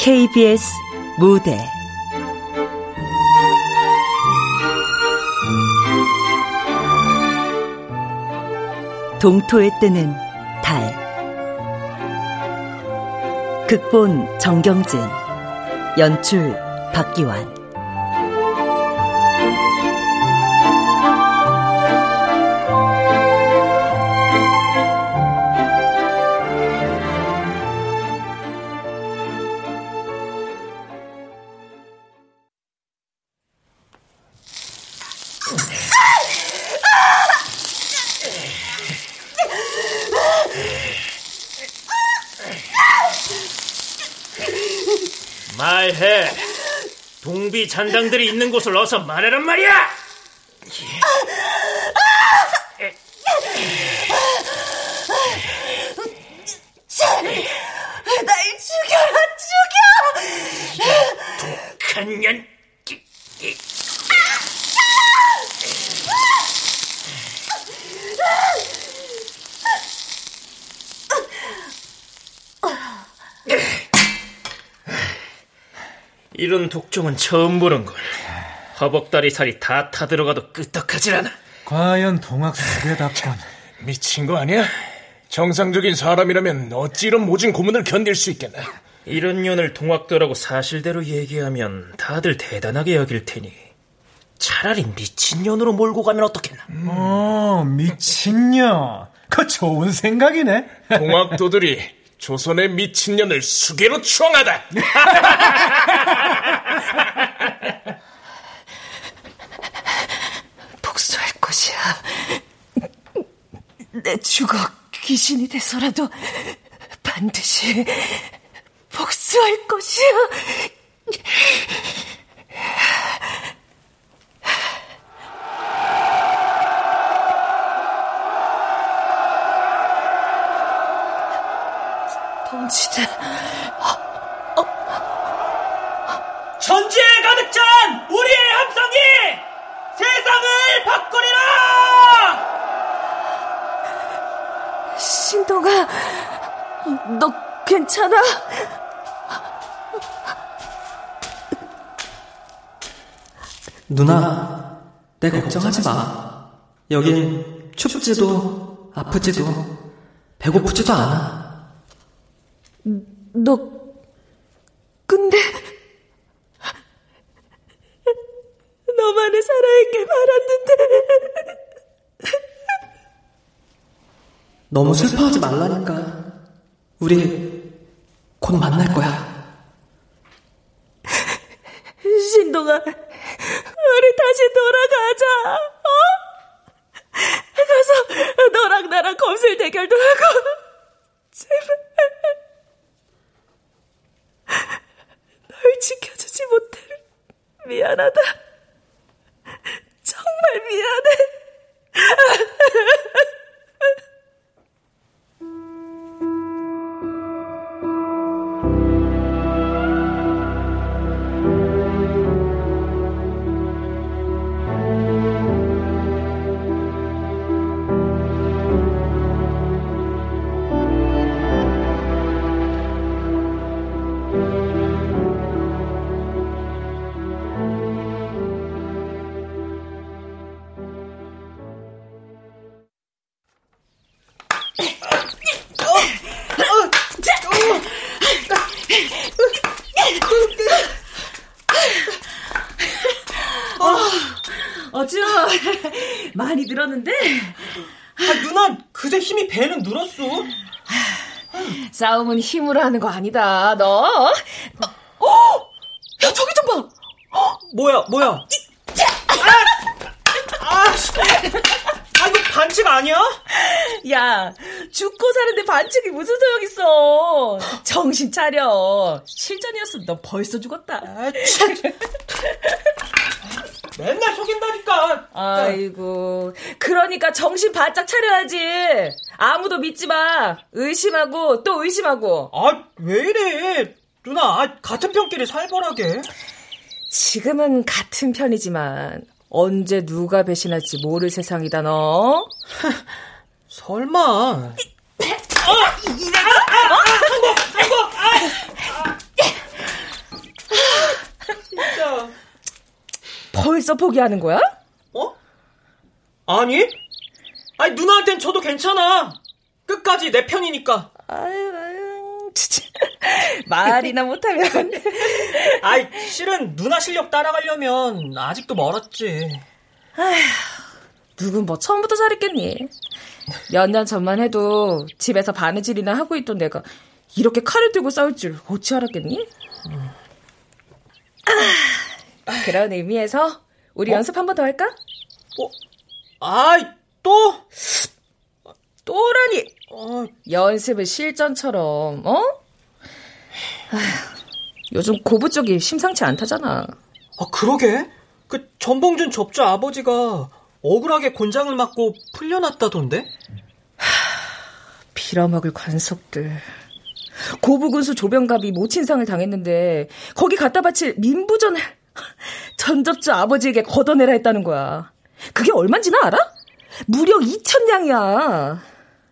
KBS 무대. 동토에 뜨는 달. 극본 정경진. 연출 박기환 잔당들이 있는 곳을 어서 말하란 말이야. 날 죽여라 죽여! 독한 년. 이런 독종은 처음 보는 걸. 허벅다리 살이 다 타들어가도 끄떡하질 않아. 과연 동학수배답건 미친 거 아니야? 정상적인 사람이라면 어찌 이런 모진 고문을 견딜 수 있겠나? 이런 년을 동학도라고 사실대로 얘기하면 다들 대단하게 여길 테니 차라리 미친년으로 몰고 가면 어떻겠나? 어, 미친년. 그 좋은 생각이네. 동학도들이 조선의 미친년을 수계로 추앙하다. 복수할 것이야. 내 죽어 귀신이 돼서라도 반드시 복수할 것이야. 동지들. 전지에 가득 찬 우리의 함성이 세상을 바꾸리라! 신동아, 너 괜찮아? 누나, 내 걱정하지 마. 여긴 춥지도 아프지도 배고프지도 않아. 너, 근데, 너만을 살아있길 바랐는데. 너무 슬퍼하지 말라니까. 우리 곧 만날 거야. 신동아, 우리 다시 돌아가자. 어? 가서 너랑 나랑 검술 대결도 하고. 제발. 널 지켜주지 못해. 미안하 싸움은 힘으로 하는 거 아니다. 너. 어? 야 저기 좀봐. 뭐야 뭐야? 아, 아, 아 이거 반칙 아니야? 야 죽고 사는데 반칙이 무슨 소용 있어? 정신 차려. 실전이었으면 너 벌써 죽었다. 아, 참. 맨날 속인다니까. 아이고. 그러니까 정신 바짝 차려야지. 아무도 믿지 마. 의심하고 또 의심하고. 아, 왜 이래. 누나, 아, 같은 편끼리 살벌하게. 지금은 같은 편이지만 언제 누가 배신할지 모를 세상이다 너. 설마. 벌써 포기하는 거야? 어? 아니? 아니 누나한텐 저도 괜찮아. 끝까지 내 편이니까. 아유, 아유, 진짜. 말이나 못하면. 아이, 실은 누나 실력 따라가려면 아직도 멀었지. 누군 뭐 처음부터 잘했겠니? 몇 년 전만 해도 집에서 바느질이나 하고 있던 내가 이렇게 칼을 들고 싸울 줄 어찌 알았겠니? 아, 그런 의미에서 우리 연습 한 번 더 할까? 아이, 또? 또라니 어, 연습을 실전처럼 어? 아휴, 요즘 고부 쪽이 심상치 않다잖아. 아, 그러게. 그 전봉준 접주 아버지가 억울하게 곤장을 맞고 풀려났다던데? 빌어먹을 관속들. 고부군수 조병갑이 모친상을 당했는데 거기 갖다 바칠 민부전을 전접주 아버지에게 걷어내라 했다는 거야. 그게 얼만지나 알아? 무려 2천냥이야.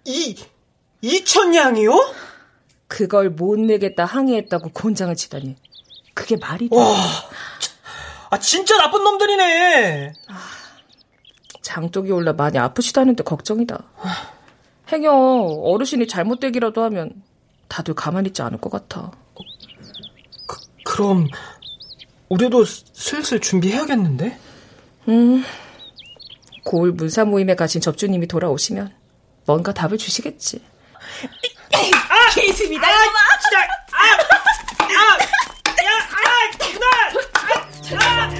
이, 이천냥이요? 그걸 못 내겠다 항의했다고 곤장을 치다니. 그게 말이 돼. 와, 아, 진짜 나쁜 놈들이네. 장독이 올라 많이 아프시다는데 걱정이다. 행여 어르신이 잘못되기라도 하면 다들 가만히 있지 않을 것 같아. 그럼, 우리도 슬슬 준비해야겠는데? 음, 고을 문사 모임에 가신 접주님이 돌아오시면 뭔가 답을 주시겠지. 아! 케이스입니다. 아, 진짜, 아! 아! 야, 아! 누나! 뭐요?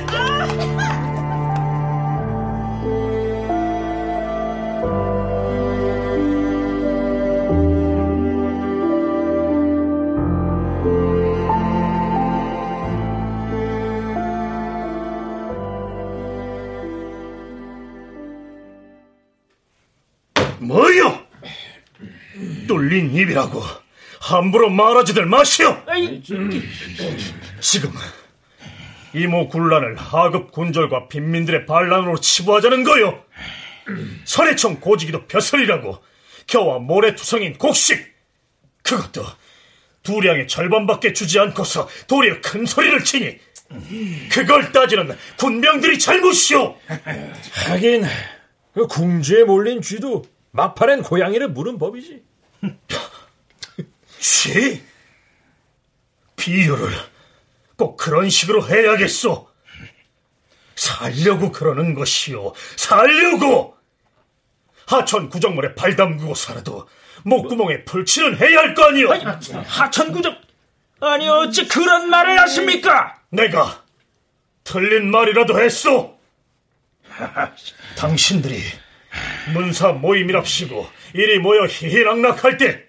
뚫린 입이라고 함부로 말하지들 마시오. 지금 이모 군란을 하급 군졸과 빈민들의 반란으로 치부하자는 거요. 선해청 고지기도 벼슬이라고 겨와 모래투성인 곡식 그것도 두량의 절반밖에 주지 않고서 도리어 큰 소리를 치니 그걸 따지는 군병들이 잘못이오. 하긴 그 궁지에 몰린 쥐도 막판엔 고양이를 물은 법이지. 쥐? 비유를 꼭 그런 식으로 해야겠소. 살려고 그러는 것이오. 살려고! 하천 구정물에 발 담그고 살아도 목구멍에 풀칠은 해야 할 거 아니오. 하천 구정 아니 어찌 그런 말을 하십니까? 내가 틀린 말이라도 했소. 당신들이 문사 모임이랍시고 이리 모여 희희낙낙할 때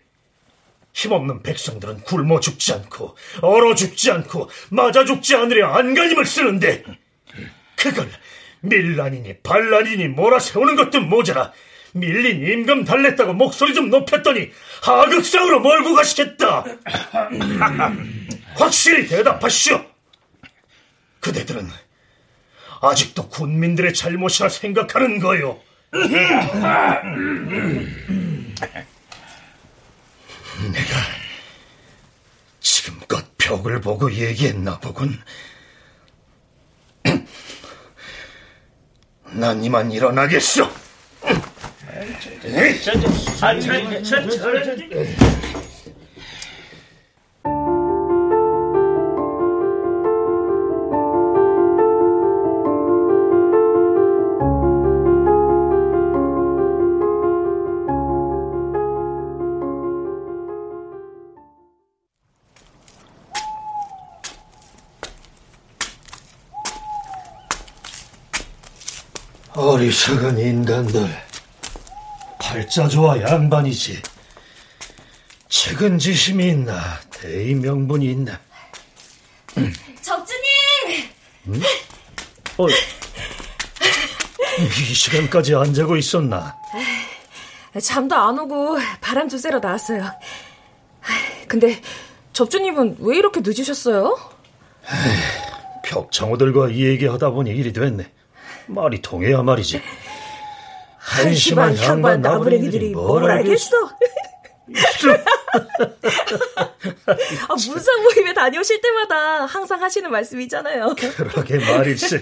힘없는 백성들은 굶어 죽지 않고 얼어 죽지 않고 맞아 죽지 않으려 안간힘을 쓰는데 그걸 밀란이니 반란이니 몰아세우는 것도 모자라 밀린 임금 달랬다고 목소리 좀 높였더니 하극상으로 몰고 가시겠다. 확실히 대답하시오. 그대들은 아직도 군민들의 잘못이라 생각하는 거요 내가 지금껏 벽을 보고 얘기했나 보군. 난 이만 일어나겠어. 어리석은 인간들. 팔자 좋아 양반이지. 책은지심이 있나, 대의 명분이 있나. 접주님! 어, 이 시간까지 안 자고 있었나? 잠도 안 오고 바람 좀 쐬러 나왔어요. 근데 접주님은 왜 이렇게 늦으셨어요? 벽창호들과 이 얘기하다 보니 일이 됐네. 말이 통해야 말이지. 한심한 향반 나부랭이들이 뭘 알겠어? 아, 문상 모임에 다녀오실 때마다 항상 하시는 말씀이잖아요. 그러게 말일세.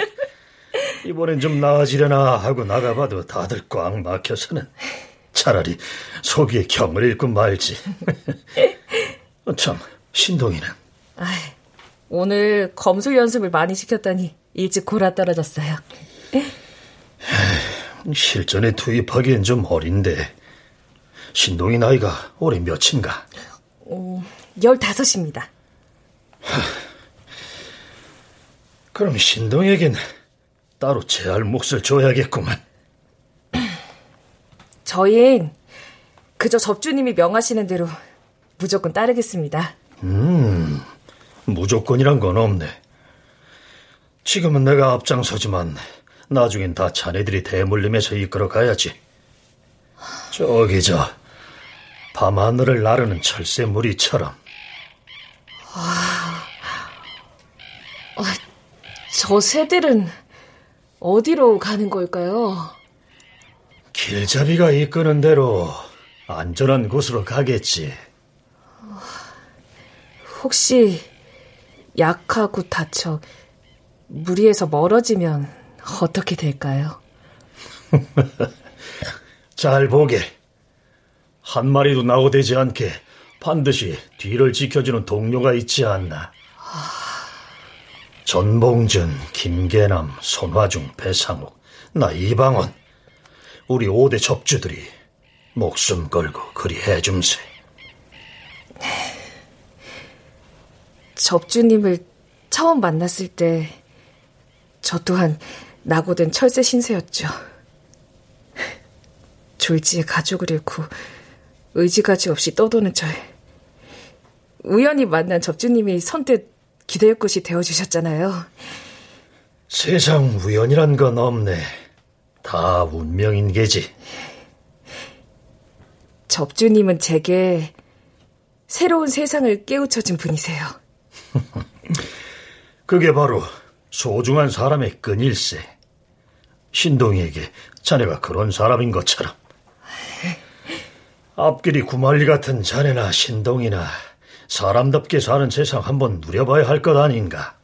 이번엔 좀 나아지려나 하고 나가봐도 다들 꽉 막혀서는 차라리 소기에 경을 읽고 말지. 어, 참, 신동이는? 아이, 오늘 검술 연습을 많이 시켰더니 일찍 골아 떨어졌어요. 실전에 투입하기엔 좀 어린데 신동이 나이가 올해 몇인가? 어, 15입니다. 그럼 신동에겐 따로 제할 몫을 줘야겠구만. 저희는 그저 접주님이 명하시는 대로 무조건 따르겠습니다. 음, 무조건이란 건 없네. 지금은 내가 앞장서지만 나중엔 다 자네들이 대물림에서 이끌어 가야지. 저기 저 밤하늘을 나르는 철새 무리처럼. 아, 아, 저 새들은 어디로 가는 걸까요? 길잡이가 이끄는 대로 안전한 곳으로 가겠지. 혹시 약하고 다쳐 무리해서 멀어지면 어떻게 될까요? 잘 보게. 한 마리도 나고되지 않게 반드시 뒤를 지켜주는 동료가 있지 않나. 전봉준, 김계남, 손화중, 배상욱, 나 이방원. 우리 5대 접주들이 목숨 걸고 그리 해줌세. 접주님을 처음 만났을 때 저 또한 낙오된 철새 신세였죠. 졸지에 가족을 잃고 의지가지 없이 떠도는 저에 우연히 만난 접주님이 선뜻 기대의 꽃이 되어주셨잖아요. 세상 우연이란 건 없네. 다 운명인 게지. 접주님은 제게 새로운 세상을 깨우쳐준 분이세요. 그게 바로 소중한 사람의 끈일세. 신동이에게 자네가 그런 사람인 것처럼. 앞길이 구말리 같은 자네나 신동이나 사람답게 사는 세상 한번 누려봐야 할 것 아닌가.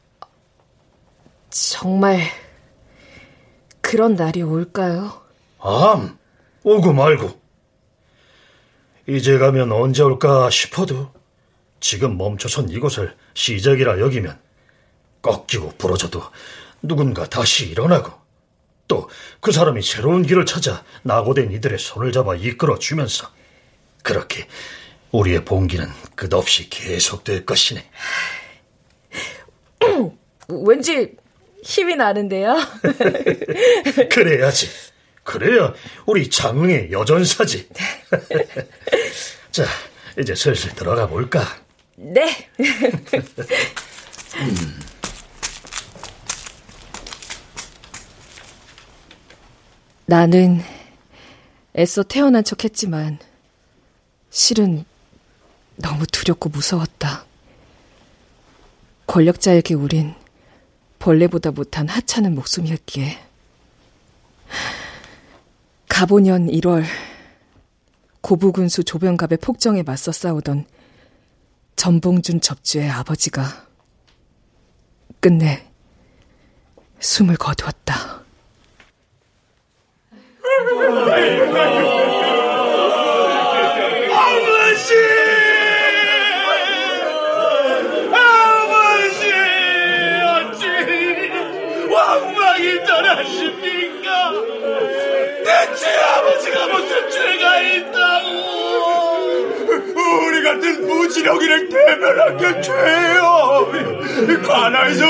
정말 그런 날이 올까요? 암, 오고 말고. 이제 가면 언제 올까 싶어도 지금 멈춰선 이곳을 시작이라 여기면 꺾이고 부러져도 누군가 다시 일어나고 또 그 사람이 새로운 길을 찾아 낙오된 이들의 손을 잡아 이끌어 주면서 그렇게 우리의 봉기는 끝없이 계속될 것이네. 왠지 힘이 나는데요. 그래야지. 그래야 우리 장흥의 여전사지. 자, 이제 슬슬 들어가 볼까? 네. 음. 나는 애써 태어난 척 했지만 실은 너무 두렵고 무서웠다. 권력자에게 우린 벌레보다 못한 하찮은 목숨이었기에. 가보년 1월 고부군수 조병갑의 폭정에 맞서 싸우던 전봉준 접주의 아버지가 끝내 숨을 거두었다. 무지렁이를 대면한 게 죄요. 관아에서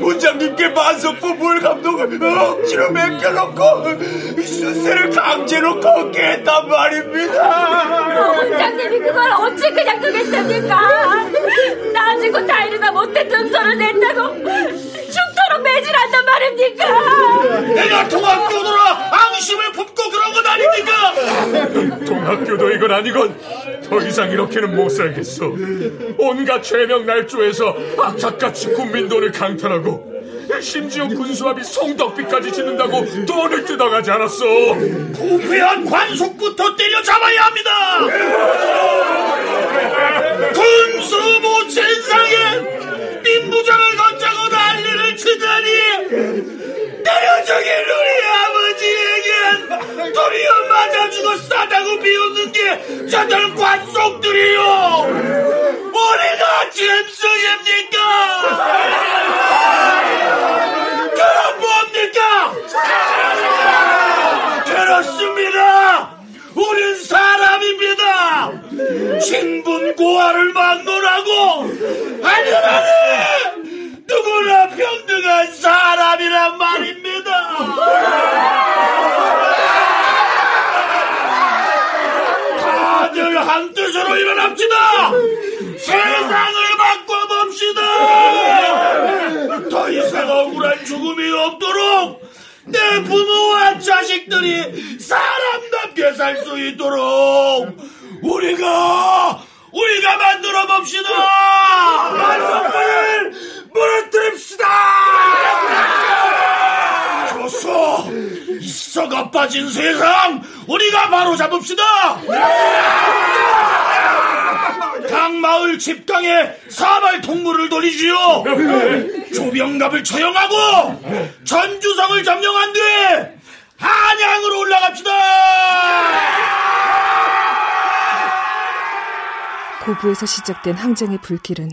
문장님께 만석부 물 감독을 억지로 맡겨놓고 수세를 강제로 걷게 했단 말입니다. 원장님이 그걸 어찌 그냥 두겠습니까? 나지고 다이르다 못해 등서를 냈다고 죽도록 매질한단 말입니까? 내가 통학교도라 앙심을 품고 그런 것 아닙니까? 동학교도 이건 아니건 더 이상 이렇게는 못 살겠어. 온갖 죄명 날조에서 악착같이 국민 돈을 강탈하고 심지어 군수합이 송덕비까지 짓는다고 돈을 뜯어가지 않았어. 부패한 관속부터 때려잡아야 합니다. 군수 모친상에 민부장을 건자고 난리를 치다니 때려 죽인 우리 아 버지에겐 도리어 맞아 죽어 싸다고 비웃는 게 저들 관속들이요. 우리가 짐승입니까? 그럼 뭡니까? 그렇습니다. 우린 사람입니다. 신분 고하를 막론하고 하늘하에 누구나 평등한 사람이란 말입니다. 다들 한 뜻으로 일어납시다. 세상을 바꿔봅시다. 더 이상 억울한 죽음이 없도록 내 부모와 자식들이 사람답게 살 수 있도록 우리가 우리가 만들어 봅시다. 만성을 무너뜨립시다. 좋소. 이 썩어 빠진 세상 우리가 바로 잡읍시다. 각 마을 집강에 사발 통물을 돌리지요. 조병갑을 처형하고 전주성을 점령한 뒤에 한양으로 올라갑시다. 고부에서 시작된 항쟁의 불길은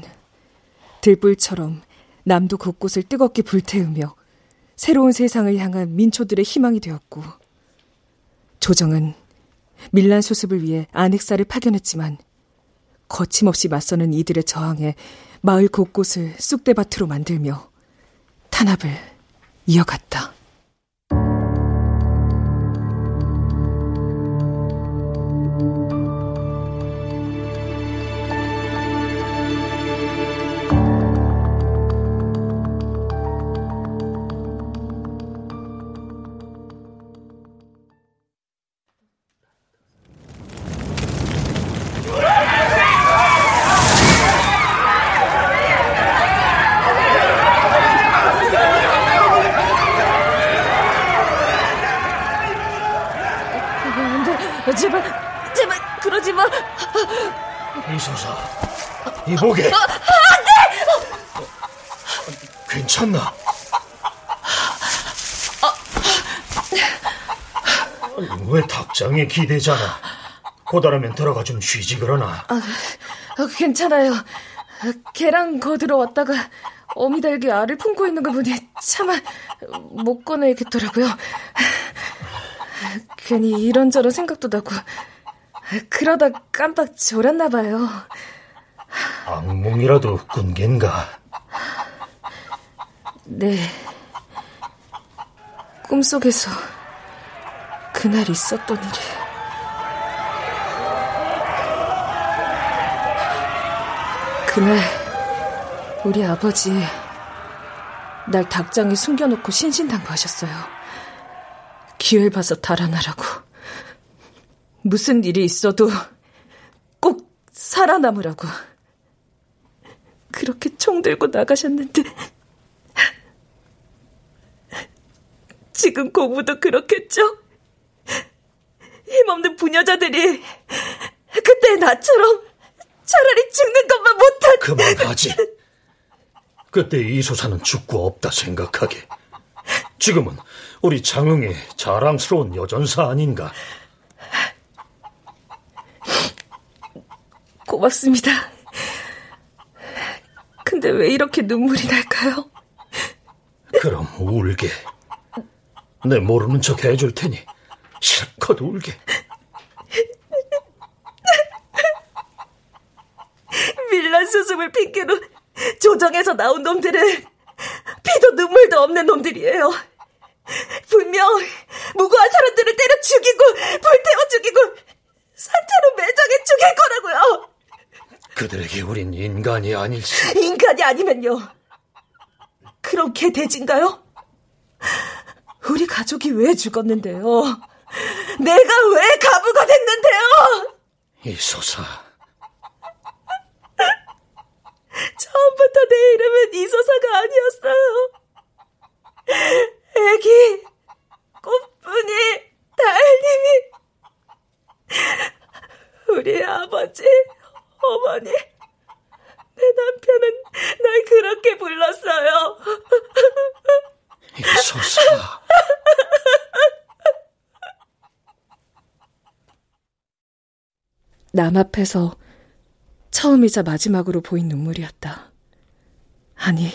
들불처럼 남도 곳곳을 뜨겁게 불태우며 새로운 세상을 향한 민초들의 희망이 되었고 조정은 밀란 수습을 위해 안핵사를 파견했지만 거침없이 맞서는 이들의 저항에 마을 곳곳을 쑥대밭으로 만들며 탄압을 이어갔다. 기대잖아. 고다라면 들어가 좀 쉬지 그러나. 아, 어, 괜찮아요 개랑 거들어 왔다가 어미달기 알을 품고 있는 거 보니 차마 못 꺼내겠더라고요 괜히 이런저런 생각도 나고 그러다 깜빡 졸았나 봐요 악몽이라도 꾼 겐가. 네. 꿈속에서 그날 있었던 일이. 그날 우리 아버지 날 닭장에 숨겨놓고 신신당부하셨어요. 기회를 봐서 달아나라고. 무슨 일이 있어도 꼭 살아남으라고. 그렇게 총 들고 나가셨는데 지금 고부도 그렇겠죠? 힘없는 부녀자들이 그때 나처럼 차라리 죽는 것만 못한 그만하지. 그때 이소사는 죽고 없다 생각하게. 지금은 우리 장흥의 자랑스러운 여전사 아닌가. 고맙습니다. 근데 왜 이렇게 눈물이 날까요? 그럼 울게. 내 모르는 척 해줄 테니 실컷 울게. 밀란 수습을 핑계로 조정에서 나온 놈들은 피도 눈물도 없는 놈들이에요. 분명 무고한 사람들을 때려 죽이고 불태워 죽이고 산채로 매장해 죽일 거라고요. 그들에게 우린 인간이 아닐시. 인간이 아니면요. 그럼 개 돼지인가요? 우리 가족이 왜 죽었는데요? 내가 왜 가부가 됐는데요? 이 소사. 처음부터 내 이름은 이소사가 아니었어요. 애기, 꽃분이, 달님이, 우리 아버지, 어머니, 내 남편은 날 그렇게 불렀어요. 이소사. 남 앞에서 처음이자 마지막으로 보인 눈물이었다. 아니,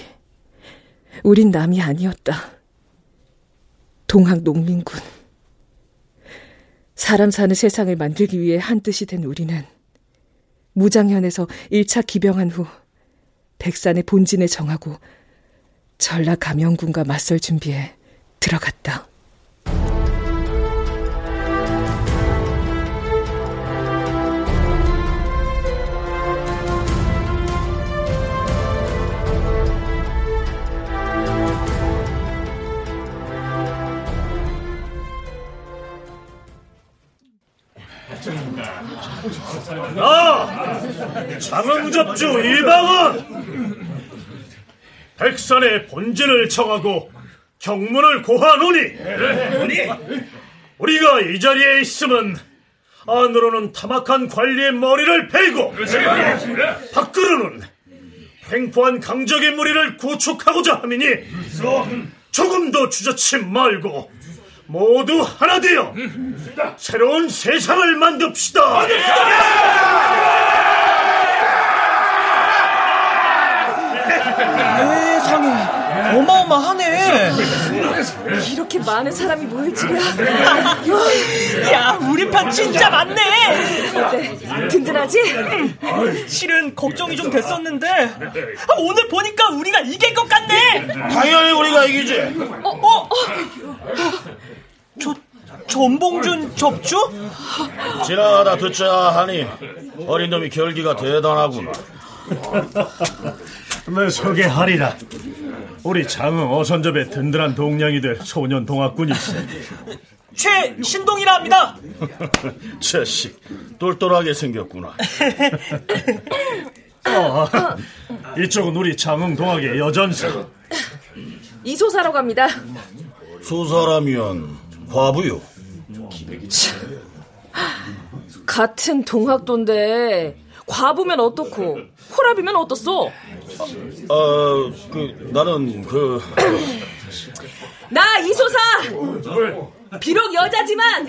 우린 남이 아니었다. 동학 농민군. 사람 사는 세상을 만들기 위해 한뜻이 된 우리는 무장현에서 1차 기병한 후 백산의 본진에 정하고 전라 감영군과 맞설 준비에 들어갔다. 나 장흥접주 이방원! 백산의 본진을 청하고 경문을 고하노니! 우리가 이 자리에 있으면 안으로는 타막한 관리의 머리를 베고 밖으로는 횡포한 강적의 무리를 구축하고자 함이니 조금도 주저치 말고 모두 하나 되어 새로운 세상을 만듭시다. 세상에 어마어마하네. 이렇게 많은 사람이 모일 줄이야. 야, 우리 편 진짜 많네. 어때? 든든하지? 실은 걱정이 좀 됐었는데 아, 오늘 보니까 우리가 이길 것 같네. 당연히 우리가 이기지. 어, 어, 어. 저 전봉준 접주? 지나가다 듣자 하니 어린 놈이 결기가 대단하구나. 내 소개하리라. 우리 장흥 어선접의 든든한 동량이들 소년 동학군이세. 최신동이라 합니다. 자식, 똘똘하게 생겼구나. 어, 이쪽은 우리 장흥 동학의 여전사. 이소사로 갑니다. 소사라면 과부요. 같은 동학도인데 과부면 어떻고 호랍이면 어떻소? 어, 그 나는 그 나 이소사 비록 여자지만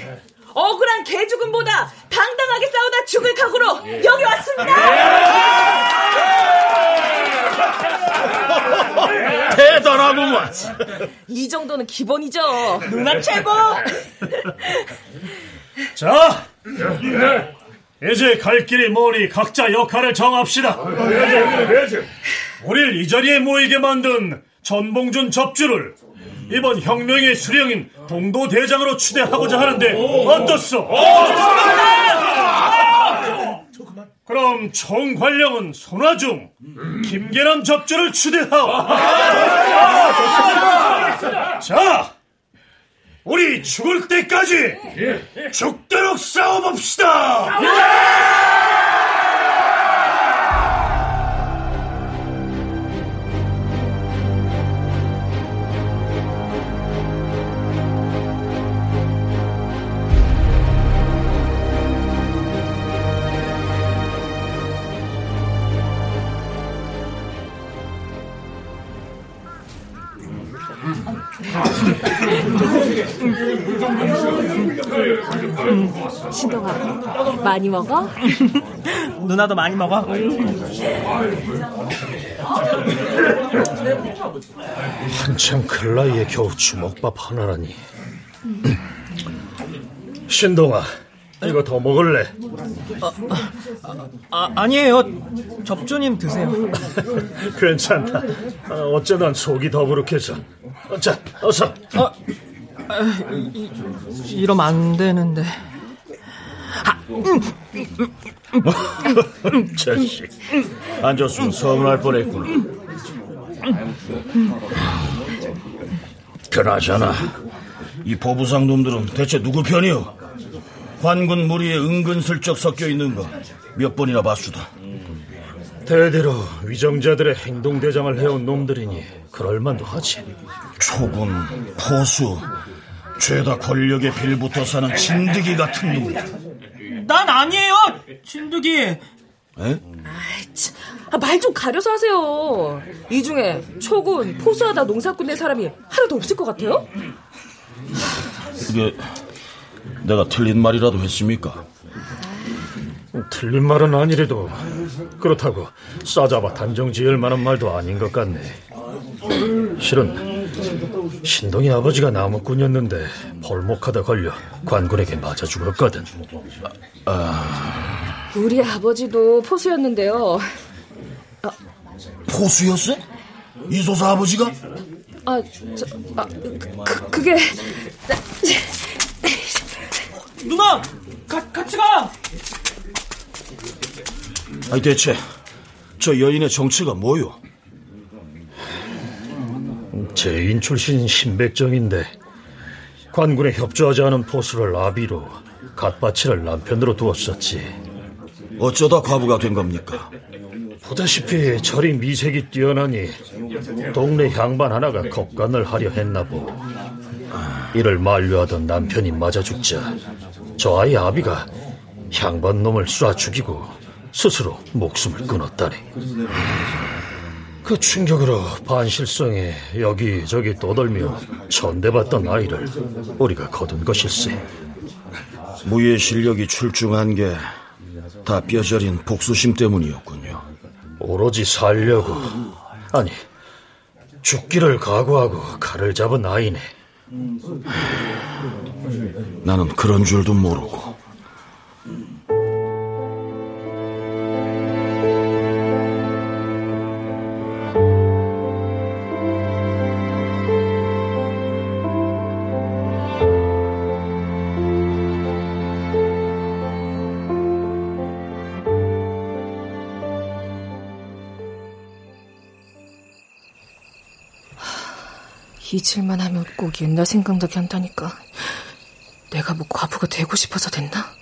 억울한 개죽음보다 당당하게 싸우다 죽을 각오로 여기 왔습니다. 대단하구만. 이 정도는 기본이죠. 누나 최고. 자, 이제 갈 길이 머니 각자 역할을 정합시다. 우릴 이 자리에 모이게 만든 전봉준 접주를 이번 혁명의 수령인 동도 대장으로 추대하고자 하는데 어떻소? 그럼 총관령은 손화중, 김계남 접주를 추대하오. 자, 우리 죽을 때까지 죽도록 싸워봅시다. 신동아, 많이 먹어? 누나도 많이 먹어. 한참 클 나이에 겨우 주먹밥 하나라니. 신동아, 이거 더 먹을래? 아, 아 니에요. 접주님 드세요. 괜찮다. 아, 어쩌단 속이 더부룩해서. 어, 자, 어서. 아, 아, 이, 이러면 안 되는데. 자식, 안 줬으면 서운할 뻔했구나. 그나저나 이 보부상 놈들은 대체 누구 편이오? 관군 무리에 은근슬쩍 섞여 있는 거 몇 번이나 봤수다. 대대로 위정자들의 행동대장을 해온 놈들이니 그럴만도 하지. 초군, 포수, 죄다 권력에 빌붙어 사는 진드기 같은 놈들. 난 아니에요. 에? 아, 말좀 가려서 하세요. 이 중에 초군, 포수하다 농사꾼 된 사람이 하나도 없을 것 같아요? 그게 내가 틀린 말이라도 했습니까? 틀린 말은 아니래도 그렇다고 싸잡아 단정 지을 만한 말도 아닌 것 같네. 실은 신동이 아버지가 나무꾼이었는데 벌목하다 걸려 관군에게 맞아 죽었거든. 아, 우리 아버지도 포수였는데요. 포수였어? 이소사 아버지가? 아, 저, 아, 그, 그게 누나, 가, 같이 가. 아니 대체 저 여인의 정체가 뭐요? 재인 출신 신백정인데 관군에 협조하지 않은 포수를 아비로 갓바치를 남편으로 두었었지. 어쩌다 과부가 된 겁니까? 보다시피 저리 미색이 뛰어나니 동네 향반 하나가 겁간을 하려 했나 보. 이를 만류하던 남편이 맞아 죽자 저 아이 아비가 향반 놈을 쏴 죽이고 스스로 목숨을 끊었다니. 그 충격으로 반실성에 여기저기 떠돌며 전대받던 아이를 우리가 거둔 것일세. 무예 실력이 출중한 게 다 뼈저린 복수심 때문이었군요. 오로지 살려고 아니 죽기를 각오하고 칼을 잡은 아이네. 나는 그런 줄도 모르고. 잊을만 하면 꼭 옛날 생각나게 한다니까. 내가 뭐 과부가 되고 싶어서 됐나?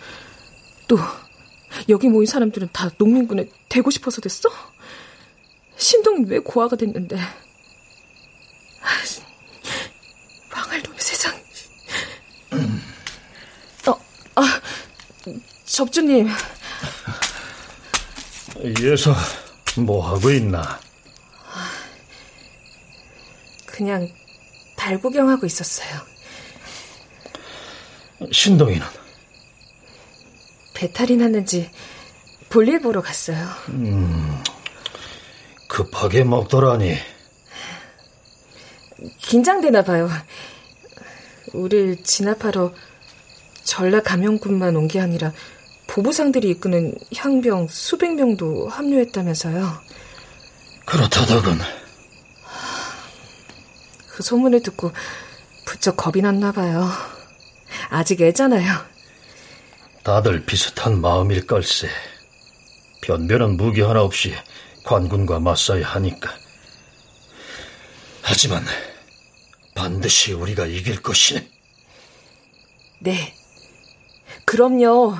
또 여기 모인 사람들은 다 농민군에 되고 싶어서 됐어? 신동이 왜 고아가 됐는데? 망할 놈의 세상. 어, 아, 접주님. 이에서 뭐 하고 있나? 그냥 달 구경하고 있었어요. 신동이는? 배탈이 났는지 볼일 보러 갔어요. 음, 급하게 먹더라니. 긴장되나 봐요. 우릴 진압하러 전라 감영군만 온 게 아니라 보부상들이 이끄는 향병 수백 명도 합류했다면서요. 그렇다더군. 그 소문을 듣고 부쩍 겁이 났나 봐요. 아직 애잖아요. 다들 비슷한 마음일 걸세. 변변한 무기 하나 없이 관군과 맞서야 하니까. 하지만 반드시 우리가 이길 것이네. 네. 그럼요.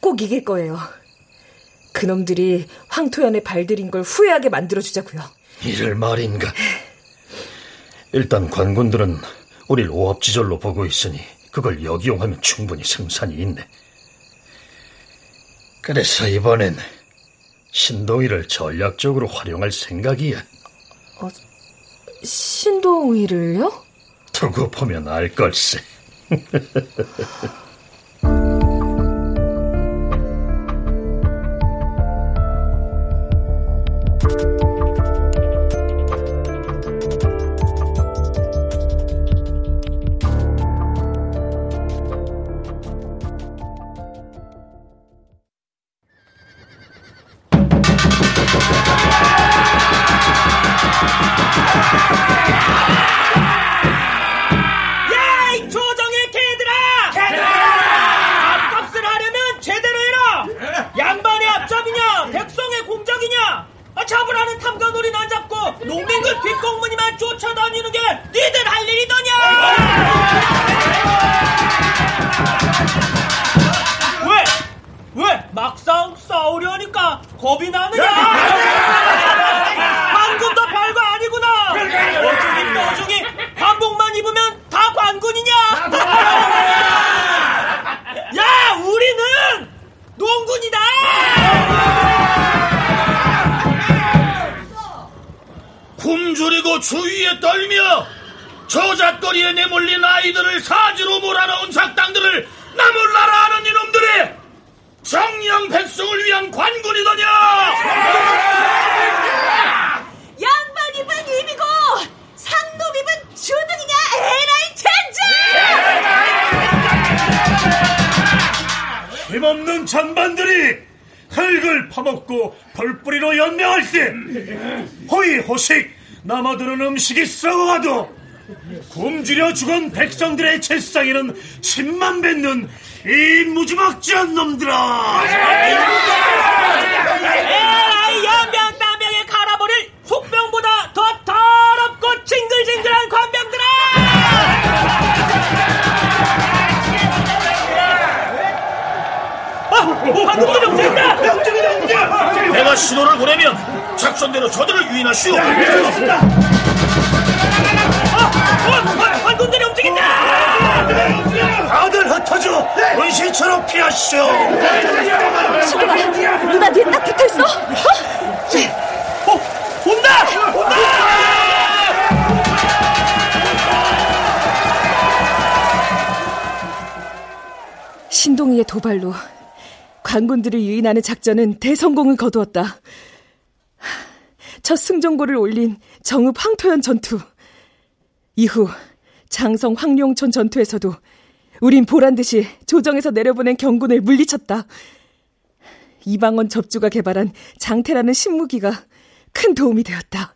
꼭 이길 거예요. 그놈들이 황토연에 발들인 걸 후회하게 만들어주자고요. 이럴 말인가. 일단 관군들은 우릴 오합지졸로 보고 있으니 그걸 역이용하면 충분히 승산이 있네. 그래서 이번엔 신동이를 전략적으로 활용할 생각이야. 어, 신동이를요? 두고 보면 알 걸세. 남아드는 음식이 썩어가도 굶주려 죽은 백성들의 채상에는 침만 뱉는 이 무지막지한 놈들아 작전대로 저들을 유인하시오. 관군들이 움직인다! 다들 흩어져 은신처럼 피하시오 친구가 누나 뒤에 딱 붙어 있어? 어, 온다! 온다! 신동이의 도발로 관군들을 유인하는 작전은 대성공을 거두었다. 첫 승전고를 올린 정읍 황토현 전투. 이후 장성 황룡촌 전투에서도 우린 보란듯이 조정에서 내려보낸 경군을 물리쳤다. 이방원 접주가 개발한 장태라는 신무기가 큰 도움이 되었다.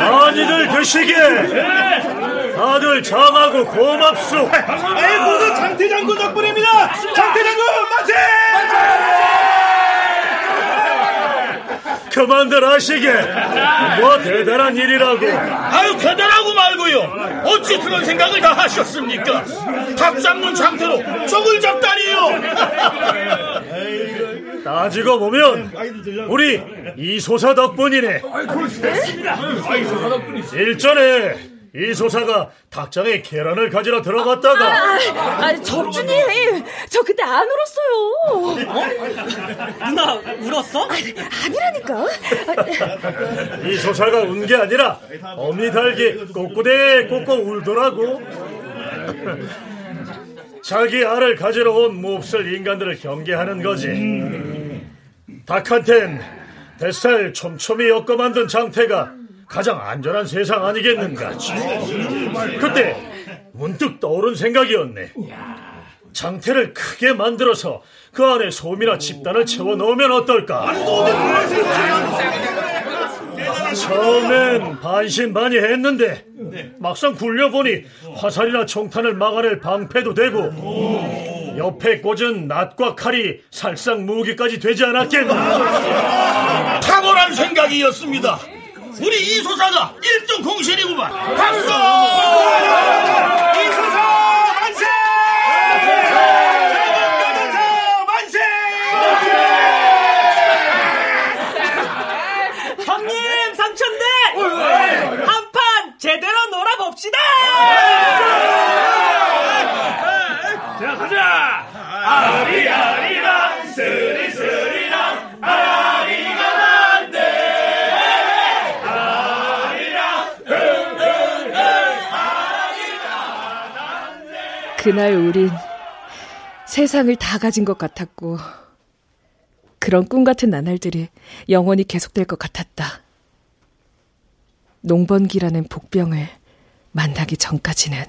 많이들 드시게 다들 장하고 고맙소 아이 모두 장태 장군 덕분입니다. 장태 장군 만세! 그만들 하시게 뭐 대단한 일이라고 아유 대단하고 말고요. 어찌 그런 생각을 다 하셨습니까? 닭 잡는 장태로 적을 잡다니요. 따지고 보면 우리 이소사 덕분이네. 일전에 이소사가 닭장에 계란을 가지러 들어갔다가 아, 아, 접주님, 저 그때 안 울었어요. 누나 울었어? 아 니라니까. 이소사가 운 게 아니라 어미 닭이 꼬꼬대 꼬꼬 울더라고. 자기 알을 가지러 온 몹쓸 인간들을 경계하는 거지 닭한텐 뱃살 촘촘히 엮어 만든 장태가 가장 안전한 세상 아니겠는가? 그때 문득 떠오른 생각이었네. 장태를 크게 만들어서 그 안에 솜이나 집단을 채워 넣으면 어떨까 처음엔 반신반의했는데 막상 굴려보니 화살이나 총탄을 막아낼 방패도 되고 옆에 꽂은 낫과 칼이 살상 무기까지 되지 않았겠나 탁월한 생각이었습니다. 우리 이소사가 일등 공신이구만. 박수! 이소사 만세! 만세! 형님 삼천대 한 판 제대로 놀아봅시다. 자 가자 아리아리랑 스리스리랑 아리가 난데 그날 우린 세상을 다 가진 것 같았고, 그런 꿈 같은 나날들이 영원히 계속될 것 같았다. 농번기라는 복병을 만나기 전까지는.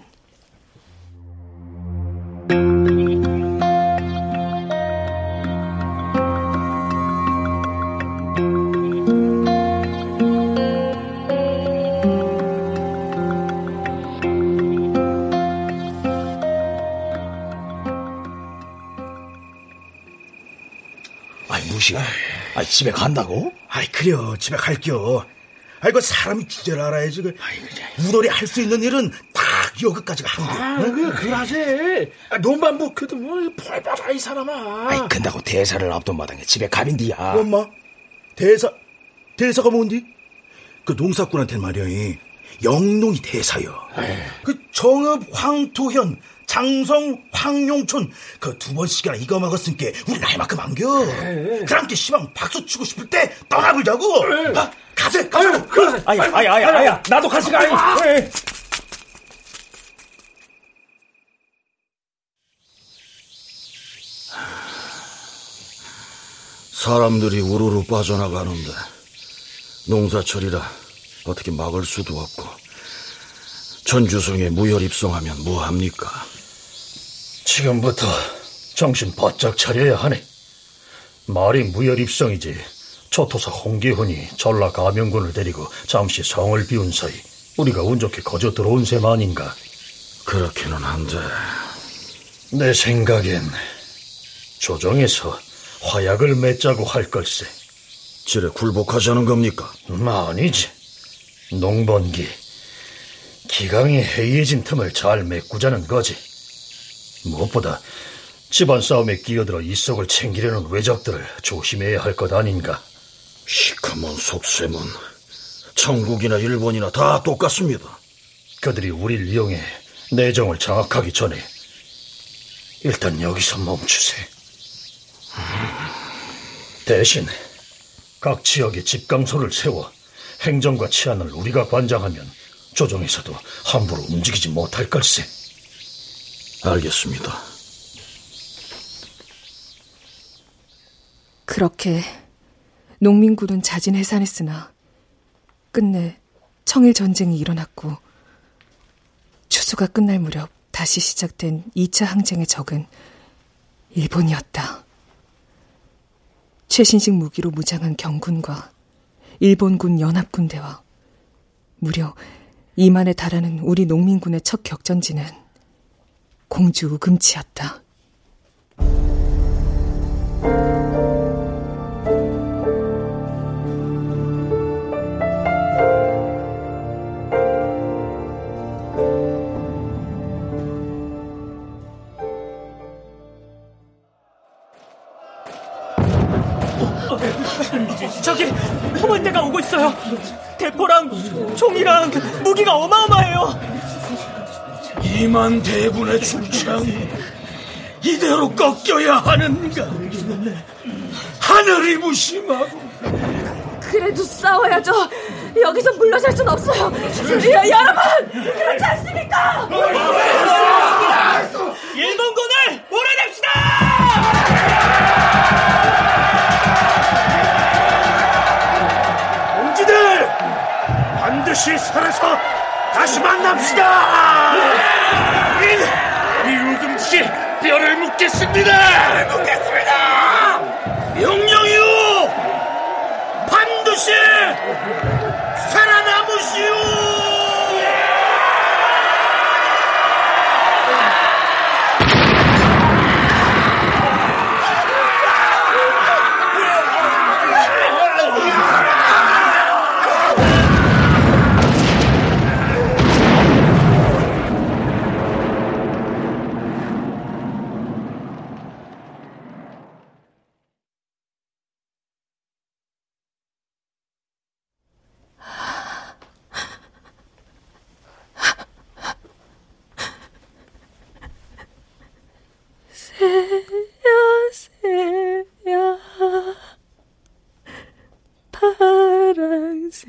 아이 무시가. 아 집에 간다고? 아이 그려 집에 갈겨. 아이 그 사람이 주제를 알아야지. 그 우돌이 할 수 있는 일은 딱 여기까지 간 거. 아, 그, 그러지. 아, 논만 묵혀도 뭐, 벌 받아, 이 사람아. 아이, 근다고 대사를 앞둔 마당에 집에 가민디야. 엄마, 대사, 대사가 뭔디? 그 농사꾼한테 말이야, 영농이 대사여. 그 정읍 황토현, 장성 황용춘 그 두 번씩이나 이거 먹었으니까 우리 나이만큼 안겨. 그랑께 시방 박수 치고 싶을 때 떠나보자고. 아, 가세, 가세. 그래. 아야, 아야, 아야, 아야. 나도 같이 가. 예. 사람들이 우르르 빠져나가는데 농사철이라 어떻게 막을 수도 없고 전주성에 무혈 입성하면 뭐합니까? 지금부터 정신 바짝 차려야 하네. 말이 무혈 입성이지. 초토사 홍기훈이 전라 가명군을 데리고 잠시 성을 비운 사이 우리가 운 좋게 거저 들어온 셈 아닌가. 그렇기는 한데 내 생각엔 조정에서 화약을 맺자고 할 걸세. 지레 굴복하자는 겁니까? 음, 아니지. 농번기. 기강이 해이해진 틈을 잘 메꾸자는 거지. 무엇보다 집안 싸움에 끼어들어 이속을 챙기려는 외적들을 조심해야 할 것 아닌가. 시커먼 속셈은 청국이나 일본이나 다 똑같습니다. 그들이 우리를 이용해 내정을 장악하기 전에 일단 여기서 멈추세. 대신 각 지역에 집강소를 세워 행정과 치안을 우리가 관장하면 조정에서도 함부로 움직이지 못할 걸세. 알겠습니다. 그렇게 농민군은 자진 해산했으나 끝내 청일 전쟁이 일어났고 추수가 끝날 무렵 다시 시작된 2차 항쟁의 적은 일본이었다. 최신식 무기로 무장한 경군과 일본군 연합군대와 무려 2만에 달하는 우리 농민군의 첫 격전지는 공주 우금치였다. 저기 포물대가 오고 있어요. 대포랑 총이랑 무기가 어마어마해요. 이만 대군의 축창 이대로 꺾여야 하는가? 하늘이 무심하고 그래도 싸워야죠. 여기서 물러설 순 없어요. 여, 여러분, 그렇지 않습니까? 일본군을 몰아냅시다! 동지들 반드시 살아서 다시 만납시다. 이, 이 우금씨 뼈를 묻겠습니다. 묻겠습니다. 명령이요. 반드시 살아남으시오. 새야 새야 파랑새야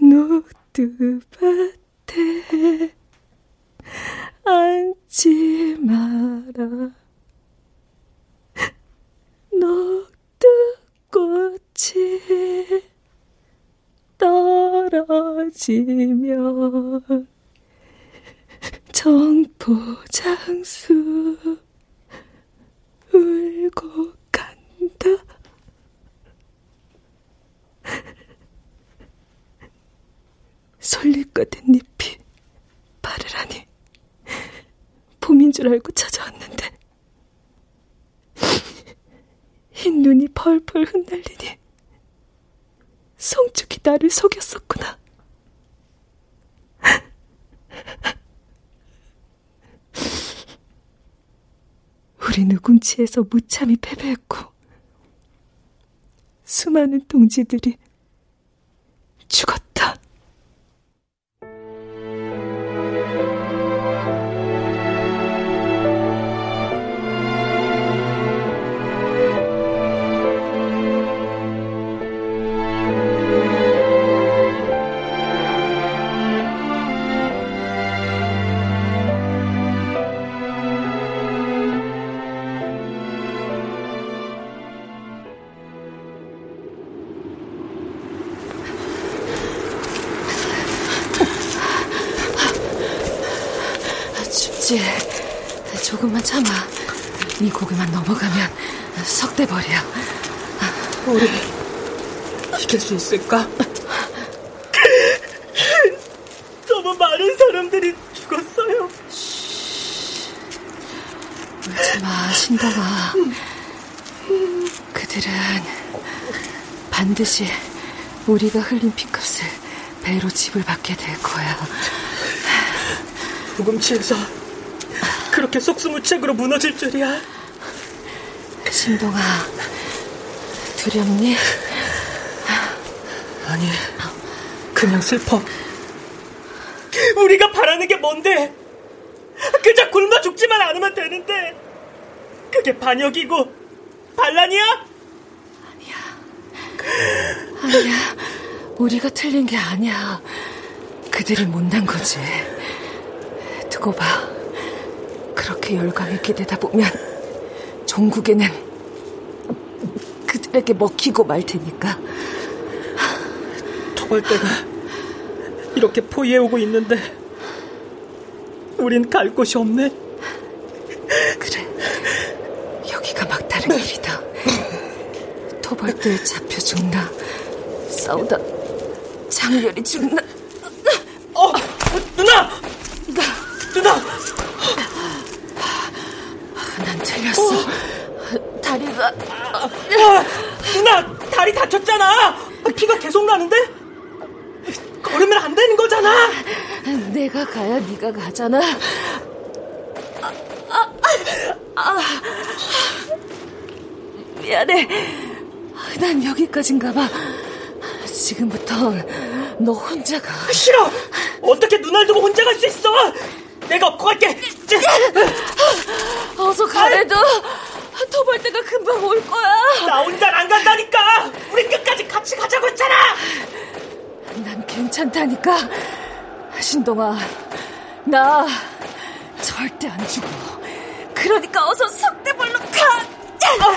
녹두밭에 앉지 마라 녹두꽃이 떨어지면 정포장수 울고 간다. 솔잎 같은 잎이 바르라니 봄인 줄 알고 찾아왔는데 흰 눈이 펄펄 흩날리니 성죽이 나를 속였었구나. 누군치에서 무참히 패배했고 수많은 동지들이 석대버려. 우리 이길 수 있을까? 너무 많은 사람들이 죽었어요. 울지 마, 신동아. 그들은 반드시 우리가 흘린 피값을 배로 지불받게 될 거야. 부금치에서 그렇게 속수무책으로 무너질 줄이야. 신동아, 두렵니? 아니, 그냥 슬퍼. 우리가 바라는 게 뭔데? 그저 굶어 죽지만 않으면 되는데 그게 반역이고 반란이야? 아니야, 우리가 틀린 게 아니야. 그들이 못난 거지. 두고 봐. 그렇게 열광에 기대다 보면 종국에는 그들에게 먹히고 말 테니까. 토벌대가 이렇게 포위해오고 있는데 우린 갈 곳이 없네. 그래, 여기가 막다른 길이다. 토벌대에 잡혀 죽나, 싸우다 장렬히 죽나. 어, 누나! 누나! 난 틀렸어. 다리가. 아, 누나! 다리 다쳤잖아! 나는데? 걸으면 안 되는 거잖아! 내가 가야 네가 가잖아. 아, 아, 아, 미안해. 난 여기까지인가 봐. 지금부터 너 혼자 가. 싫어! 어떻게 누나를 두고 혼자 갈 수 있어! 내가 업고 갈게! 어서 가래도 토벌대가 금방 올 거야. 나 혼자 안 간다니까! 우리 끝까지 같이 가자고 했잖아! 난 괜찮다니까. 신동아, 나 절대 안 죽어. 그러니까 어서 석대벌로 가! 빨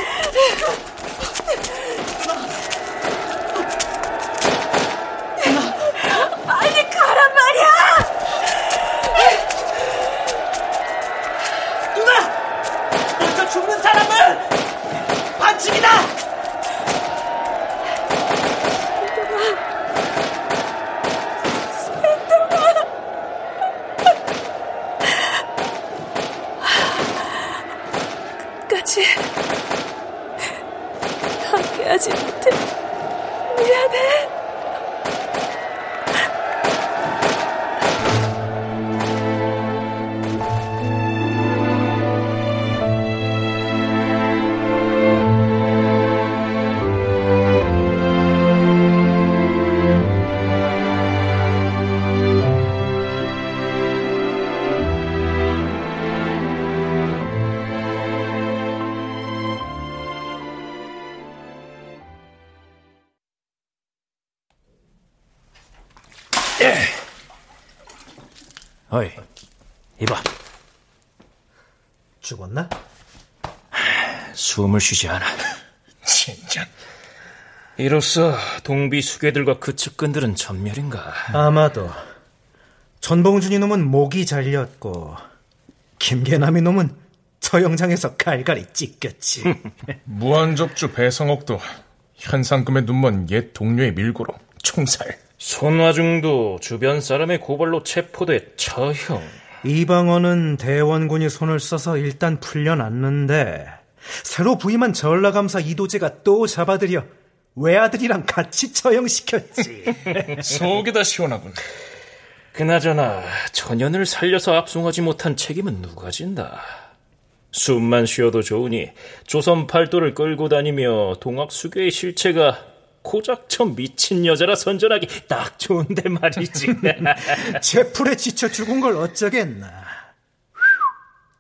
숨을 쉬지 않아. 진짜. 이로써 동비 수괴들과 그 측근들은 전멸인가? 아마도 전봉준이 놈은 목이 잘렸고 김계남이 놈은 처형장에서 갈갈이 찢겼지. 무한접주 배성옥도 현상금에 눈먼 옛 동료의 밀고로 총살. 손화중도 주변 사람의 고발로 체포돼 처형. 이방원은 대원군이 손을 써서 일단 풀려났는데 새로 부임한 전라감사 이도재가 또 잡아들여 외아들이랑 같이 처형시켰지. 속이 다 시원하군. 그나저나 전연을 살려서 압송하지 못한 책임은 누가 진다? 숨만 쉬어도 좋으니 조선 팔도를 끌고 다니며 동학수교의 실체가 고작저 미친 여자라 선전하기 딱 좋은데 말이지. 제풀에 지쳐 죽은 걸 어쩌겠나.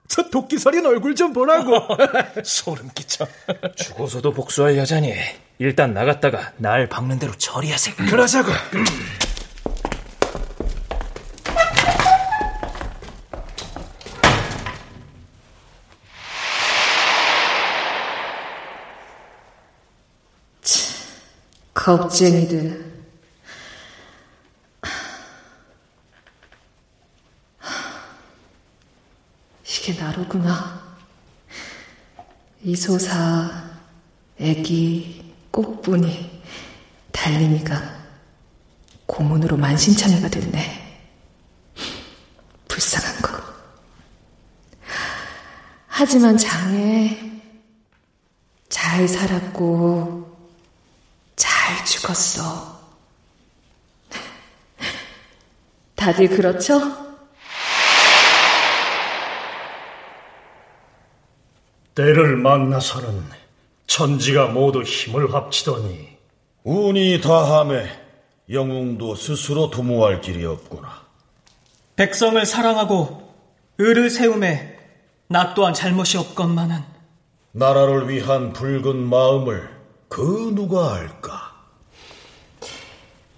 저 도끼 서린 얼굴 좀 보라고. 소름 끼쳐. 죽어서도 복수할 여자니 일단 나갔다가 날 박는 대로 처리하세요. 그러자고. 겁쟁이들. 이게 나로구나. 이소사, 애기, 꽃분이, 달림이가 고문으로 만신창이가 됐네. 불쌍한 거. 하지만 장애 잘 살았고 잘 죽었어. 다들 그렇죠? 때를 만나서는 천지가 모두 힘을 합치더니 운이 다함에 영웅도 스스로 도모할 길이 없구나. 백성을 사랑하고 을을 세움에 나 또한 잘못이 없건만은 나라를 위한 붉은 마음을 그 누가 알까?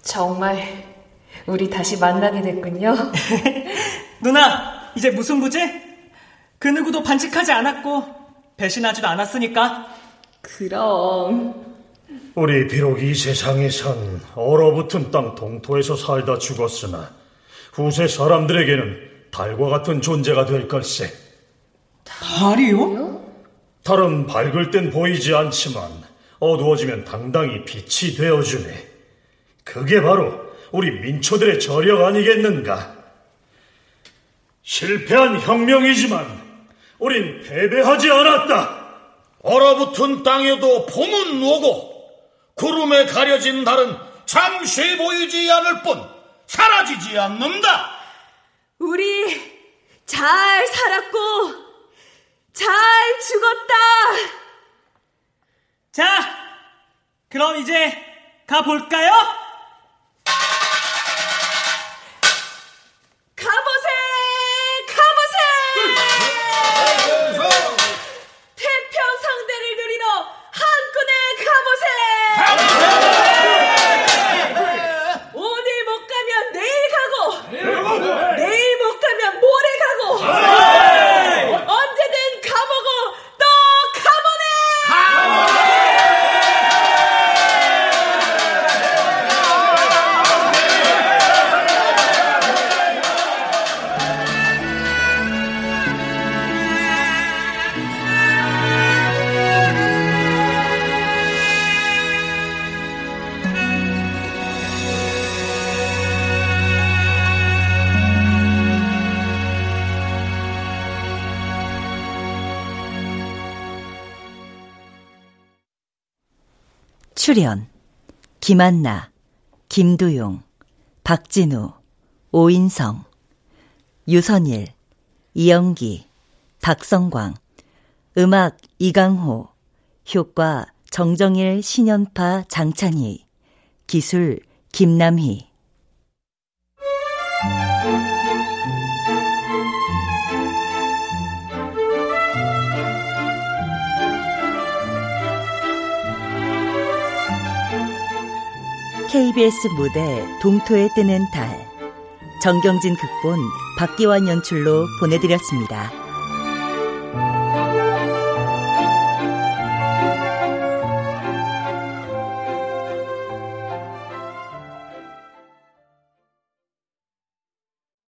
정말 우리 다시 만나게 됐군요. 누나, 이제 무슨 부지? 그 누구도 반칙하지 않았고 배신하지도 않았으니까. 그럼. 우리 비록 이 세상에선 얼어붙은 땅 동토에서 살다 죽었으나 후세 사람들에게는 달과 같은 존재가 될 걸세. 달이요? 달은 밝을 땐 보이지 않지만 어두워지면 당당히 빛이 되어주네. 그게 바로 우리 민초들의 저력 아니겠는가? 실패한 혁명이지만 우린 패배하지 않았다. 얼어붙은 땅에도 봄은 오고 구름에 가려진 달은 잠시 보이지 않을 뿐 사라지지 않는다. 우리 잘 살았고 잘 죽었다. 자, 그럼 이제 가볼까요? 김한나, 김두용, 박진우, 오인성, 유선일, 이영기, 박성광, 음악 이강호, 효과 정정일, 신연파, 장찬희, 기술 김남희. KBS 무대 동토에 뜨는 달 정경진 극본 박기환 연출로 보내드렸습니다.